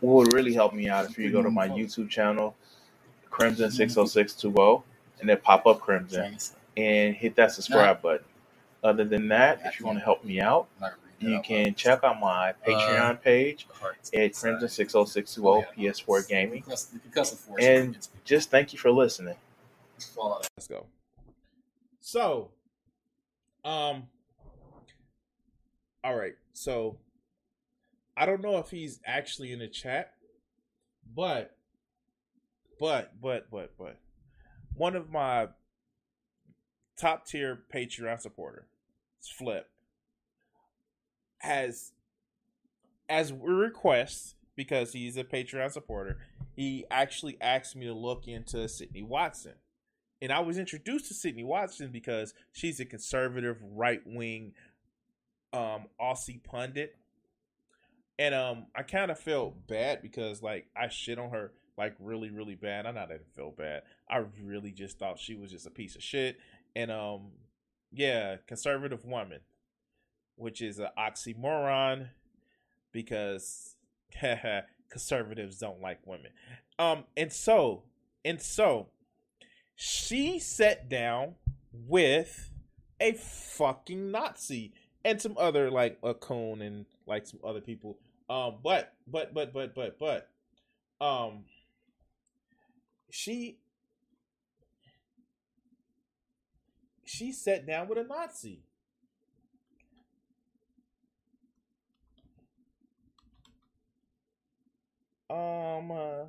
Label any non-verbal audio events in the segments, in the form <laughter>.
what would really help me out if you go to my YouTube channel, Crimson six oh six two oh, and then pop up Crimson and hit that subscribe button. Other than that, if you want to help me out, you can check out my Patreon page at Crimson six oh six two oh PS4 Gaming. And just thank you for listening. Let's go. So, um, all right. So, I don't know if he's actually in the chat, but, but, but, but, but, one of my top tier Patreon supporter, Flip, has, as request, because he's a Patreon supporter, he actually asked me to look into Sydney Watson and I was introduced to Sydney Watson because she's a conservative right wing um Aussie pundit. And um I kind of felt bad because like I shit on her like really, really bad. I not didn't feel bad. I really just thought she was just a piece of shit. And um yeah, conservative woman, which is an oxymoron because <laughs> conservatives don't like women. Um and so and so she sat down with a fucking Nazi and some other like a cone and like some other people. Um, but but but but but but um, she she sat down with a Nazi. Um, uh,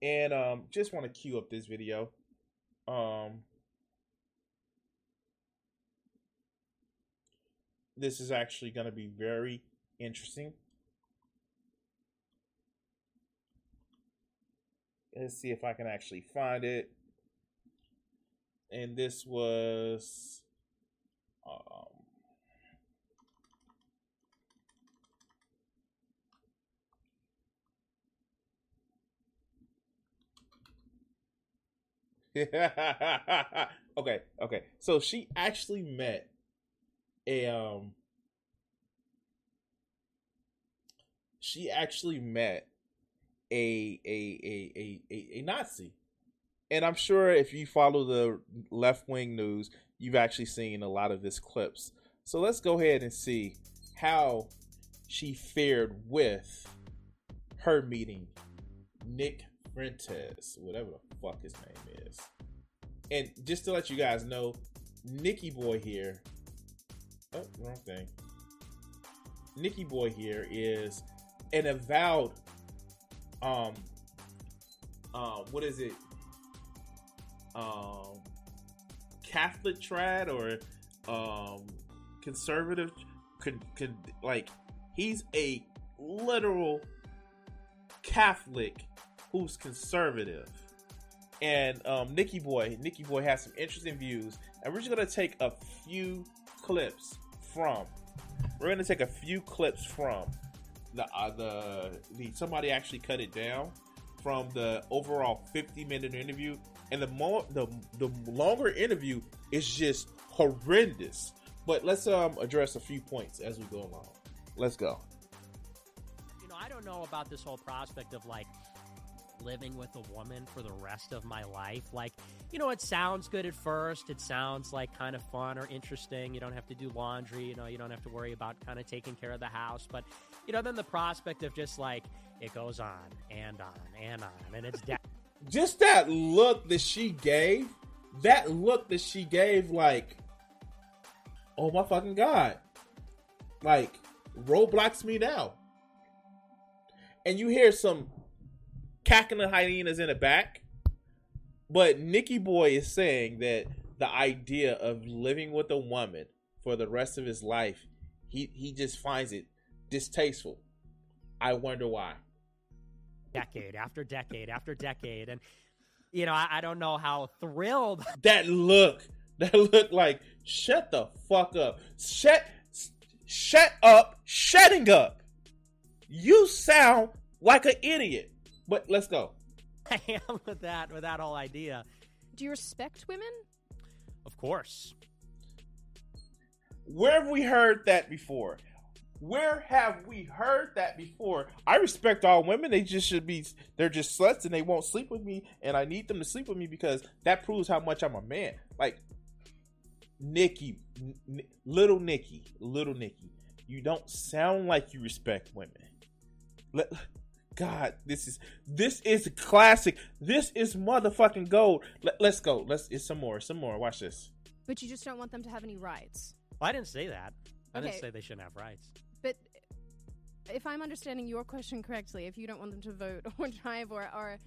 and um, just want to cue up this video. Um, this is actually going to be very interesting. Let's see if I can actually find it. And this was um, <laughs> okay, okay. So she actually met a um she actually met a a a a a, Nazi. And I'm sure if you follow the left wing news, you've actually seen a lot of this clips. So let's go ahead and see how she fared with her meeting Nick Fuentes, whatever the fuck his name is. And just to let you guys know, Nicky Boy here. Oh, wrong thing. Nicky Boy here is an avowed um uh what is it? Um Catholic trad or um conservative could could like he's a literal Catholic who's conservative. And um, Nicky Boy, Nicky Boy has some interesting views, and we're just gonna take a few clips from. We're gonna take a few clips from the uh, the the somebody actually cut it down from the overall 50 minute interview, and the more the the longer interview is just horrendous. But let's um address a few points as we go along. Let's go. You know, I don't know about this whole prospect of like living with a woman for the rest of my life. Like, you know, it sounds good at first. It sounds like kind of fun or interesting. You don't have to do laundry. You know, you don't have to worry about kind of taking care of the house. But, you know, then the prospect of just like it goes on and on and on, and it's <laughs> just that look that she gave. That look that she gave, like, oh my fucking god, like roadblocks me now. And you hear some cackling hyenas in the back. But Nikki Boy is saying that the idea of living with a woman for the rest of his life, he, he just finds it distasteful. I wonder why. decade after decade after decade, and you know, I, I don't know how thrilled <laughs> that look, that look like shut the fuck up, shut, shut up, shutting up. You sound like an idiot. But let's go. I am with that with that whole idea. Do you respect women? Of course. Where have we heard that before? Where have we heard that before? I respect all women. They just should be, they're just sluts and they won't sleep with me. And I need them to sleep with me because that proves how much I'm a man. Like, Nikki, N- little Nikki, little Nikki, you don't sound like you respect women. Let, God, this is this is classic. This is motherfucking gold. Let, us go. Let's. It's some more. Some more. Watch this. But you just don't want them to have any rights. Well, I didn't say that. I Okay. didn't say they shouldn't have rights. But if I'm understanding your question correctly, if you don't want them to vote <laughs> or drive or, or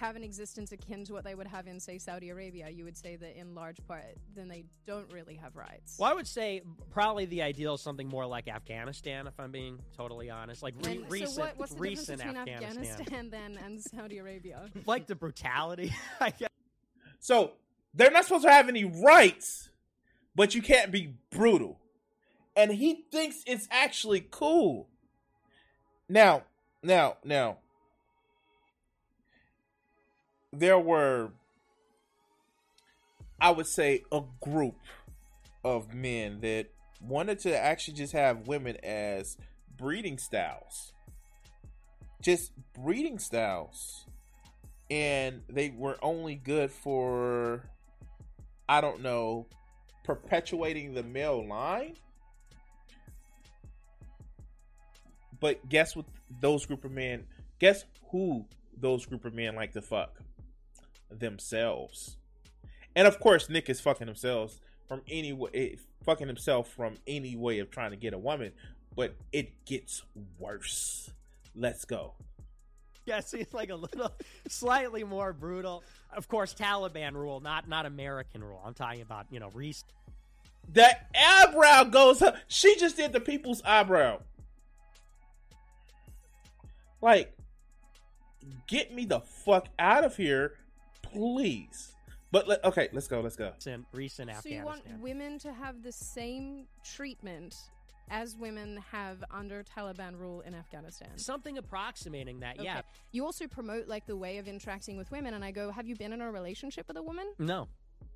have an existence akin to what they would have in, say, Saudi Arabia, you would say that in large part, then they don't really have rights. Well, I would say probably the ideal is something more like Afghanistan, if I'm being totally honest. Like re- And recent, so what, what's the recent difference between Afghanistan. Afghanistan <laughs> then and Saudi Arabia? like the brutality. <laughs> I guess. So they're not supposed to have any rights, but you can't be brutal. And he thinks it's actually cool. Now, now, now, there were, I would say, a group of men that wanted to actually just have women as breeding styles. Just breeding styles and they were only good for I don't know perpetuating the male line. But guess what those group of men guess who those group of men like to fuck? Themselves. And of course Nick is fucking themselves from any way fucking himself from any way of trying to get a woman, but it gets worse. Let's go. Yeah, seems like a little slightly more brutal. Of course, Taliban rule, not not American rule. I'm talking about you know Reese. That eyebrow goes up. She just did the people's eyebrow. Like, get me the fuck out of here, please. But let, okay, let's go. Let's go. Recent, recent So you want women to have the same treatment as women have under Taliban rule in Afghanistan? Something approximating that, Okay. yeah. You also promote like the way of interacting with women, and I go, have you been in a relationship with a woman? No,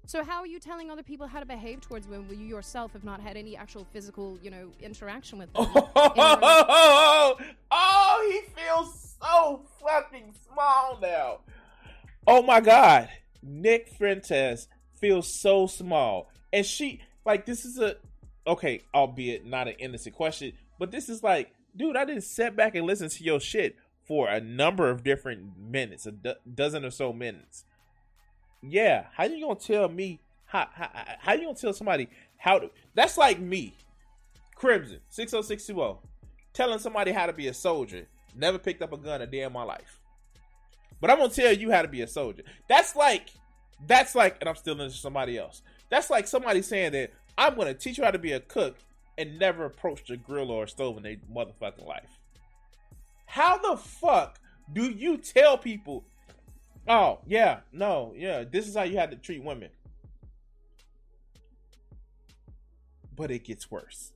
So how are you telling other people how to behave towards women when you yourself have not had any actual physical, you know, interaction with them? Oh, <laughs> oh, he feels so fucking small now. Oh my god. Nick Fuentes feels so small. And she like this is a okay, albeit not an innocent question, but this is like, dude, I didn't sit back and listen to your shit for a number of different minutes, a do- dozen or so minutes. Yeah, how you gonna tell me how how, how you gonna tell somebody how to? That's like me, Crimson six zero six two zero, telling somebody how to be a soldier. Never picked up a gun a day in my life, but I'm gonna tell you how to be a soldier. That's like, that's like, and I'm still into somebody else. That's like somebody saying that I'm gonna teach you how to be a cook and never approach a grill or a stove in their motherfucking life. How the fuck do you tell people? Oh yeah, no, yeah, this is how you have to treat women. But it gets worse.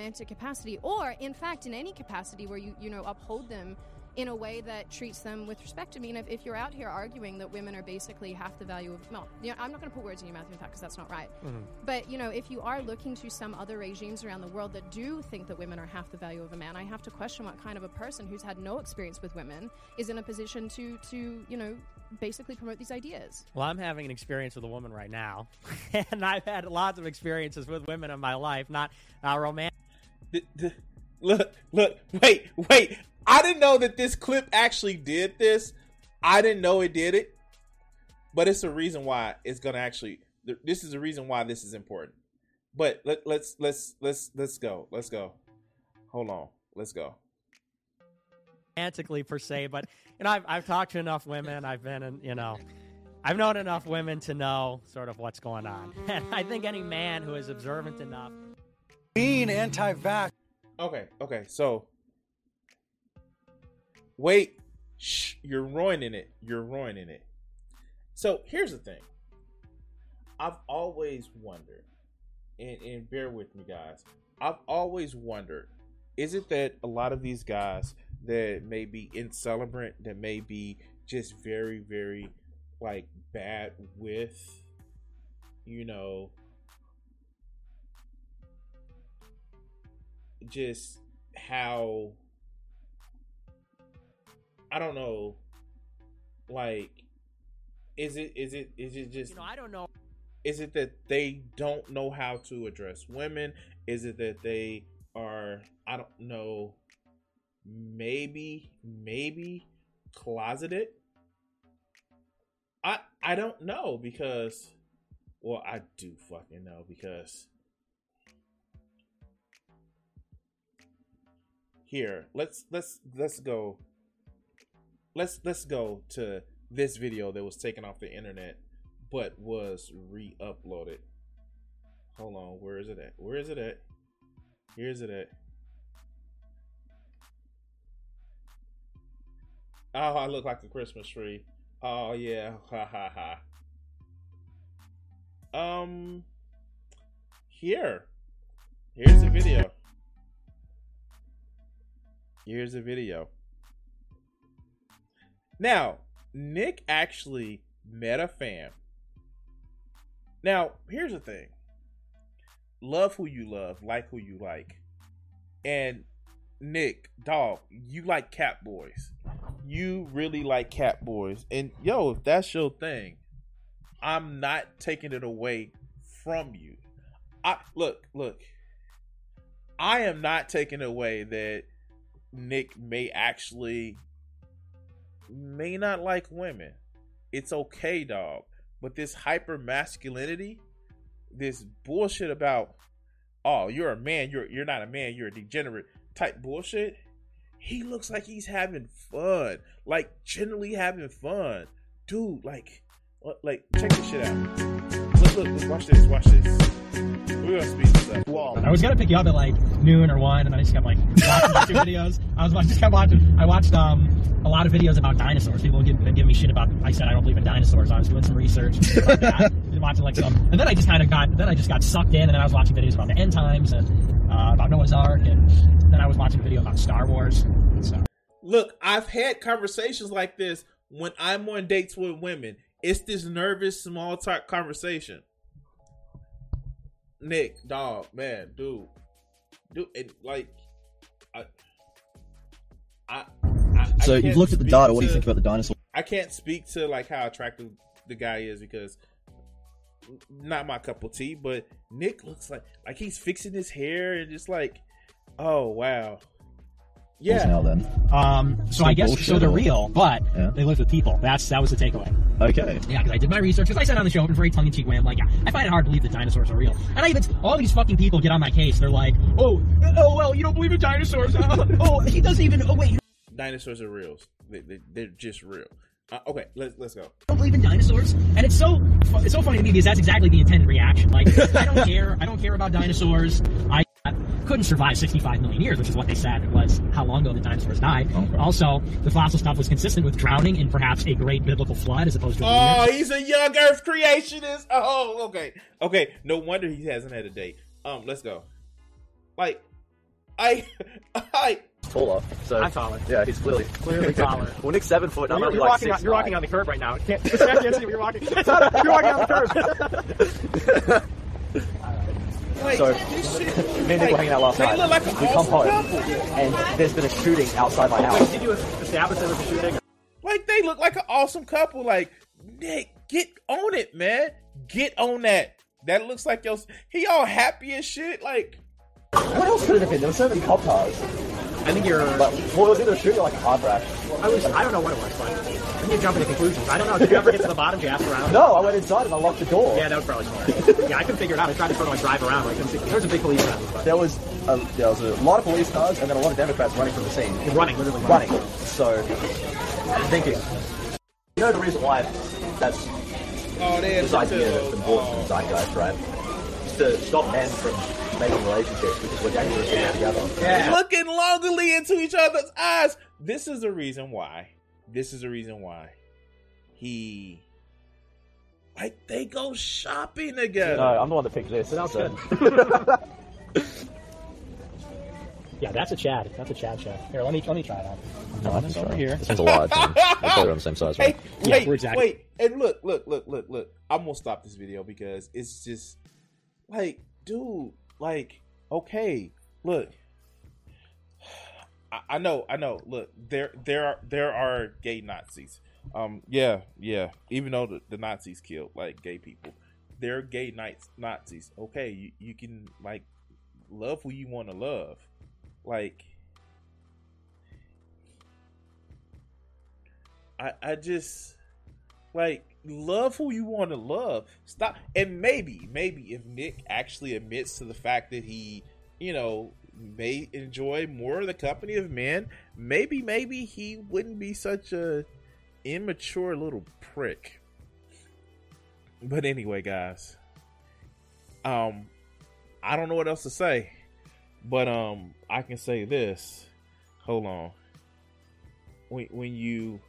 romantic capacity, or in fact, in any capacity where you you know uphold them in a way that treats them with respect. I mean, if, if you're out here arguing that women are basically half the value of well, you know, I'm not going to put words in your mouth, in fact, because that's not right. But you know, if you are looking to some other regimes around the world that do think that women are half the value of a man, I have to question what kind of a person who's had no experience with women is in a position to to you know basically promote these ideas. Well, I'm having an experience with a woman right now, <laughs> and I've had lots of experiences with women in my life, not uh, romantic. Th- th- look, look, wait, wait. I didn't know that this clip actually did this. I didn't know it did it. But it's a reason why it's gonna actually. This is a reason why this is important. But let, let's let's let's let's go. Let's go. Hold on. Let's go. romantically per se, but you know, I've, I've talked to enough women. I've been in, you know, I've known enough women to know sort of what's going on. <laughs> And I think any man who is observant enough being anti-vax. Okay. Okay. So wait, Shh, you're ruining it. You're ruining it. So here's the thing. I've always wondered, and, and bear with me, guys. I've always wondered, is it that a lot of these guys that may be incelebrant, that may be just very, very like bad with, you know, just how I don't know, like, is it is it is it just You know, I don't know. is it that they don't know how to address women? Is it that they are I don't know maybe maybe closeted? I I don't know because well I do fucking know because here let's let's let's go let's let's go to this video that was taken off the internet but was re-uploaded. Hold on, where is it at? Where is it at? Here's it at. Oh, I look like a Christmas tree. Oh yeah, <laughs> ha ha ha. Um, here, here's the video. Here's the video. Now, Nick actually met a fan. Now, here's the thing. Love who you love, like who you like. And Nick, dog, you like cat boys. You really like cat boys. And yo, if that's your thing, I'm not taking it away from you. I look, look. I am not taking away that Nick may actually may not like women. It's okay, dog. But this hyper masculinity, this bullshit about oh, you're a man, you're you're not a man, you're a degenerate type bullshit. He looks like he's having fun. Like generally having fun. Dude, like uh, like check this shit out. Look, look, look watch this, watch this. We're gonna speed this up. Wall. I was gonna pick you up at like noon or one, and then I just kept like watching YouTube <laughs> videos. I was I just kept watching. I watched um a lot of videos about dinosaurs. People give, been giving me shit about. I said I don't believe in dinosaurs. I was doing some research. Like that. <laughs> Watching like some, and then I just kind of got. Then I just got sucked in, and then I was watching videos about the end times and uh, about Noah's Ark, and then I was watching a video about Star Wars. So Look, I've had conversations like this when I'm on dates with women. It's this nervous small talk conversation. Nick, dog, man, dude, dude, and like, I, I, I So I you've looked at the data. What do you think about the dinosaur? I can't speak to like how attractive the guy is because not my cup of tea. But Nick looks like like he's fixing his hair and just like, oh wow, yeah. Now then. um so I guess bullshit so they're or- real, but Yeah. they live with people. That's that was the takeaway. Okay. Yeah, because I did my research. Because I said on the show in a very tongue-in-cheek way, I'm like, yeah, I find it hard to believe that dinosaurs are real. And I even all these fucking people get on my case. They're like, oh, oh well, you don't believe in dinosaurs? Uh, <laughs> oh, he doesn't even. Oh wait, you Dinosaurs are real. They, they, they're just real. Uh, okay, let's let's go. don't believe in dinosaurs? And it's so it's so funny to me because that's exactly the intended reaction. Like, I don't <laughs> care. I don't care about dinosaurs. I couldn't survive 65 million years, which is what they said it was how long ago the dinosaurs died. Okay. Also, the fossil stuff was consistent with drowning in perhaps a great biblical flood as opposed to. a Oh, meteor. he's a young Earth creationist. Oh, okay, okay. No wonder he hasn't had a date. Um, let's go. Like, I, <laughs> I. Taller. So I'm taller. Yeah, he's clearly Clearly taller. <laughs> well, Nick's seven foot. and You're, you're like walking on, you're walking on the curb right now. Can't, this can't see you. You're walking. You're walking on the curb. <laughs> So, Me and Nick were hanging out last night. like we come home, couple. and there's been a shooting outside my house. Did you establish there was a shooting? Like they look like an awesome couple. Like Nick, get on it, man. Get on that. That looks like your. He all happy as shit. Like What else could it have been? There were so many cop cars. I think you're. But well, it was either a shooting or like a car crash. I was. I don't know what it was, but I think you're jumping to conclusions. I don't know. Did you ever get to the bottom? Did you ask around? No, I went inside and I locked the door. Yeah, that was probably smart. yeah, I couldn't figure it out. I tried to sort of like drive around. Like, couldn't see- there was a big police presence, but There was a, there was a lot of police cars and then a lot of Democrats running from the scene. running, literally Running. So I'm thinking. You know the reason why that's oh, they had this to- idea that's been brought from the zeitgeist, right? It's to stop men from making relationships because we're dangerous to get together. Yeah. looking longingly into each other's eyes. This is the reason why this is the reason why he like they go shopping together. No, I'm the one that picked this. Sounds so- <laughs> Yeah, that's a Chad. That's a Chad check. Here, let me let me try that. No, this over here. This one's a lot. We're <laughs> probably on the same size, Hey, right? Yeah, wait, we're exactly- wait, and look, look, look, look, look. I'm gonna stop this video because it's just like, dude, like, okay, look. I, I know, I know. Look, there, there are, there are gay Nazis. Um, yeah, yeah. Even though the, the Nazis killed like gay people, they're gay nights Nazis. Okay, you, you can like love who you want to love. Like, I, I just like love who you want to love. Stop. And maybe, maybe if Nick actually admits to the fact that he, you know, may enjoy more of the company of men, maybe, maybe he wouldn't be such a immature little prick. But anyway, guys, um, I don't know what else to say, but um, I can say this. Hold on. When when you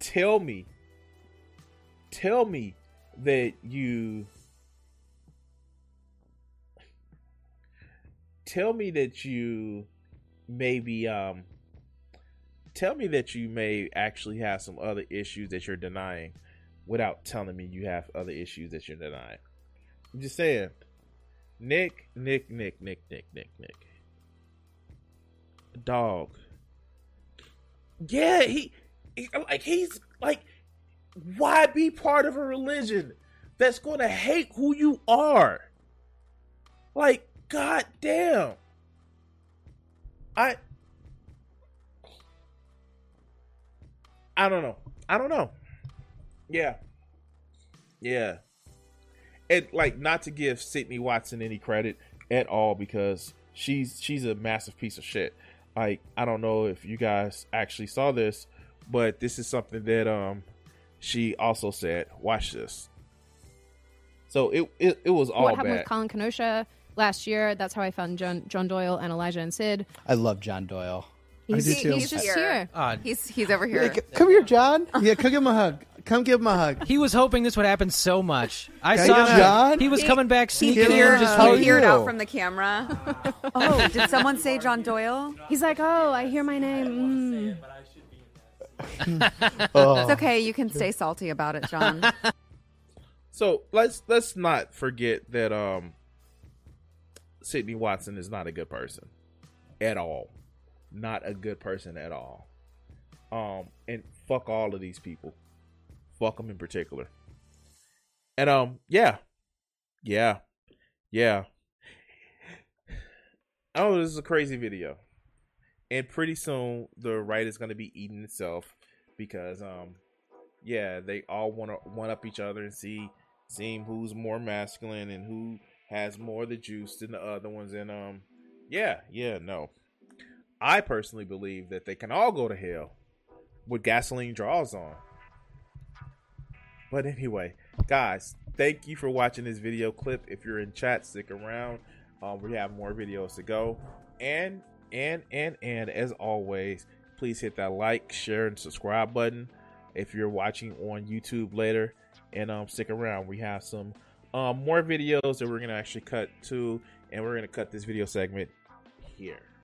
tell me tell me that you tell me that you maybe um tell me that you may actually have some other issues that you're denying without telling me you have other issues that you're denying. I'm just saying. Nick nick nick nick nick nick nick. Dog. Yeah he he- like he's like why be part of a religion that's going to hate who you are? Like god damn i i don't know. I don't know. Yeah. Yeah. And like not to give sydney watson any credit at all because she's she's a massive piece of shit. Like i don't know if you guys actually saw this but this is something that um she also said watch this so it it, it was all what happened bad with Colin Kenosha last year? That's how I found John, John Doyle and Elijah and Sid. I love John Doyle. He's, do he's just here. Uh, He's he's over here. yeah, come here, John. Yeah, come give him a hug. Come give him a hug. He was hoping this would happen so much. I Hey, saw him. John? He was He- coming back He sneaking in. peered, Just How he are peered out from the camera. <laughs> oh, did someone say John Doyle? He's like, oh, I hear my name. Mm. Oh. <laughs> It's okay. You can stay salty about it, John. <laughs> So let's let's not forget that um Sydney Watson is not a good person at all. Not a good person at all. Um and fuck all of these people. Fuck them in particular. And um yeah. Yeah. Yeah. Oh, this is a crazy video. And pretty soon the right is going to be eating itself because um yeah, they all want to one up each other and see seeing who's more masculine and who has more of the juice than the other ones. And um, yeah, yeah, no. I personally believe that they can all go to hell with gasoline draws on. But anyway, guys, thank you for watching this video clip. If you're in chat, stick around. Um, we have more videos to go. And and and and as always, please hit that like, share, and subscribe button if you're watching on YouTube later. And um, stick around. We have some um more videos that we're gonna actually cut to, and we're gonna cut this video segment here.